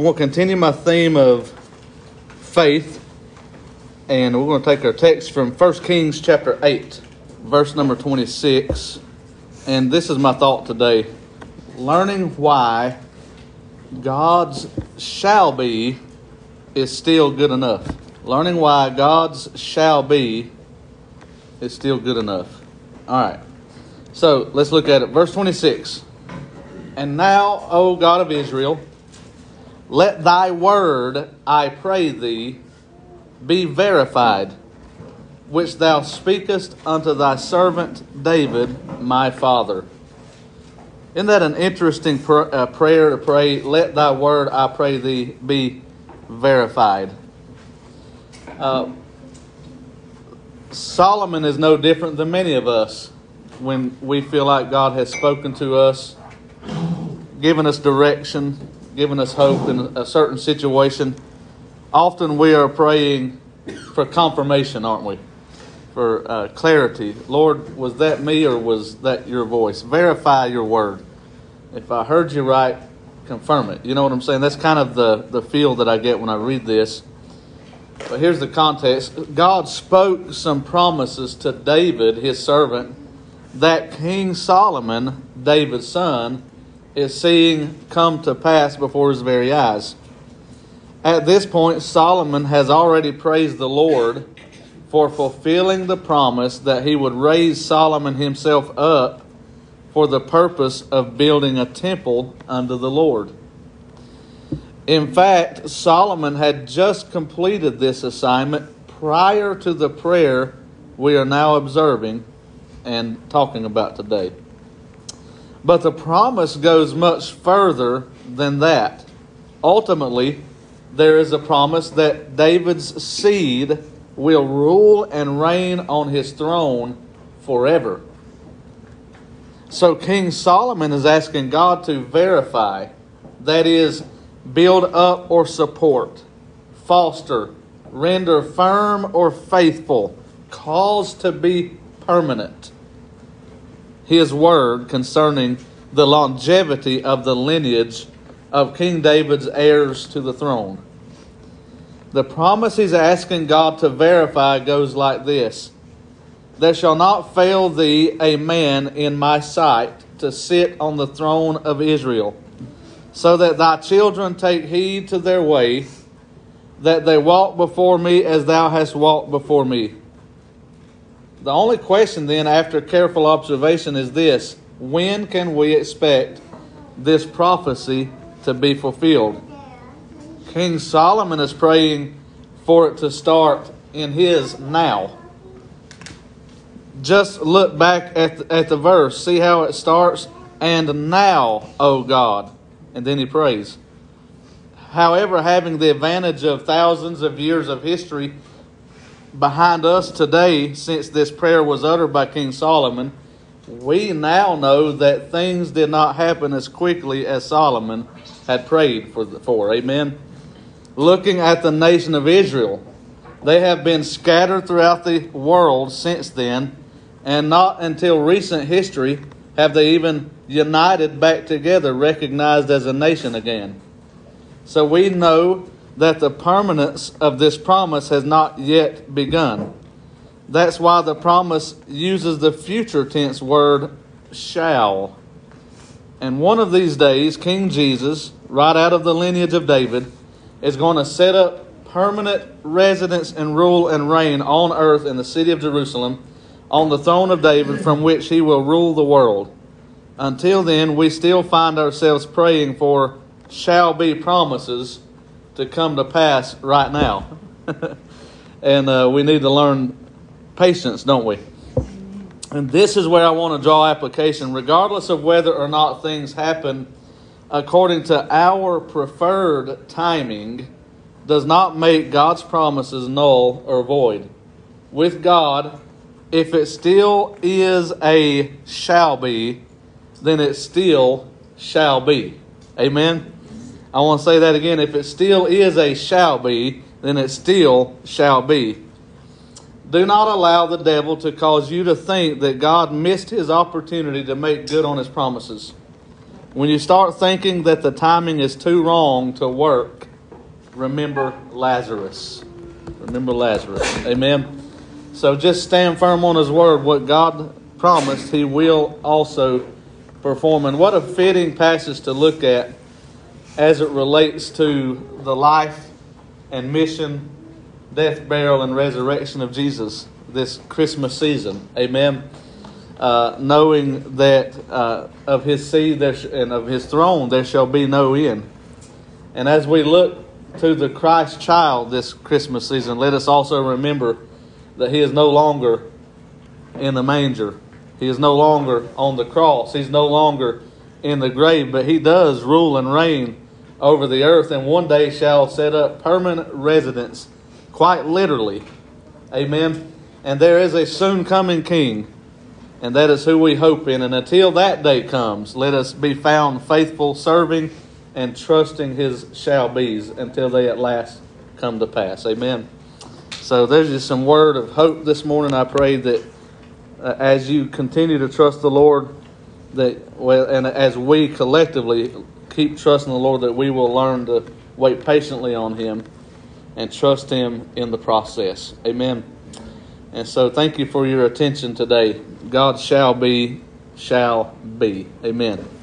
I'm going to continue my theme of faith, and we're going to take our text from 1 Kings chapter 8, verse number 26. And this is my thought today learning why God's shall be is still good enough. Learning why God's shall be is still good enough. All right. So let's look at it. Verse 26. And now, O God of Israel, let thy word, I pray thee, be verified, which thou speakest unto thy servant David, my father. Isn't that an interesting pr- uh, prayer to pray? Let thy word, I pray thee, be verified. Uh, Solomon is no different than many of us when we feel like God has spoken to us, given us direction, given us hope in a certain situation. Often we are praying for confirmation, aren't we? For uh, clarity. Lord, was that me or was that your voice? Verify your word. If I heard you right, confirm it. You know what I'm saying? That's kind of the, the feel that I get when I read this. But here's the context God spoke some promises to David, his servant, that King Solomon, David's son, is seeing come to pass before his very eyes. At this point, Solomon has already praised the Lord for fulfilling the promise that he would raise Solomon himself up for the purpose of building a temple unto the Lord. In fact, Solomon had just completed this assignment prior to the prayer we are now observing and talking about today. But the promise goes much further than that. Ultimately, there is a promise that David's seed will rule and reign on his throne forever. So King Solomon is asking God to verify, that is, build up or support, foster, render firm or faithful, cause to be permanent. His word concerning the longevity of the lineage of King David's heirs to the throne. The promise he's asking God to verify goes like this There shall not fail thee a man in my sight to sit on the throne of Israel, so that thy children take heed to their way, that they walk before me as thou hast walked before me. The only question then, after careful observation, is this when can we expect this prophecy to be fulfilled? King Solomon is praying for it to start in his now. Just look back at the, at the verse, see how it starts. And now, O God. And then he prays. However, having the advantage of thousands of years of history behind us today, since this prayer was uttered by King Solomon, we now know that things did not happen as quickly as Solomon had prayed for. for. Amen. Looking at the nation of Israel, they have been scattered throughout the world since then, and not until recent history have they even united back together, recognized as a nation again. So we know that the permanence of this promise has not yet begun. That's why the promise uses the future tense word shall. And one of these days, King Jesus, right out of the lineage of David, is going to set up permanent residence and rule and reign on earth in the city of Jerusalem on the throne of David from which he will rule the world. Until then, we still find ourselves praying for shall be promises to come to pass right now. and uh, we need to learn patience, don't we? And this is where I want to draw application, regardless of whether or not things happen according to our preferred timing, does not make God's promises null or void. With God, if it still is a shall be, then it still shall be. Amen? I want to say that again. If it still is a shall be, then it still shall be. Do not allow the devil to cause you to think that God missed his opportunity to make good on his promises. When you start thinking that the timing is too wrong to work, remember Lazarus. Remember Lazarus. Amen. So just stand firm on His word. What God promised, He will also perform. And what a fitting passage to look at as it relates to the life and mission, death, burial, and resurrection of Jesus this Christmas season. Amen. Uh, knowing that uh, of his seed sh- and of his throne there shall be no end. And as we look to the Christ child this Christmas season, let us also remember that he is no longer in the manger. He is no longer on the cross. He's no longer in the grave, but he does rule and reign over the earth and one day shall set up permanent residence, quite literally. Amen. And there is a soon coming king, and that is who we hope in. And until that day comes, let us be found faithful, serving and trusting his shall be's until they at last come to pass. Amen. So there's just some word of hope this morning. I pray that uh, as you continue to trust the Lord, that well, and as we collectively keep trusting the Lord, that we will learn to wait patiently on Him and trust Him in the process. Amen. And so, thank you for your attention today. God shall be, shall be. Amen.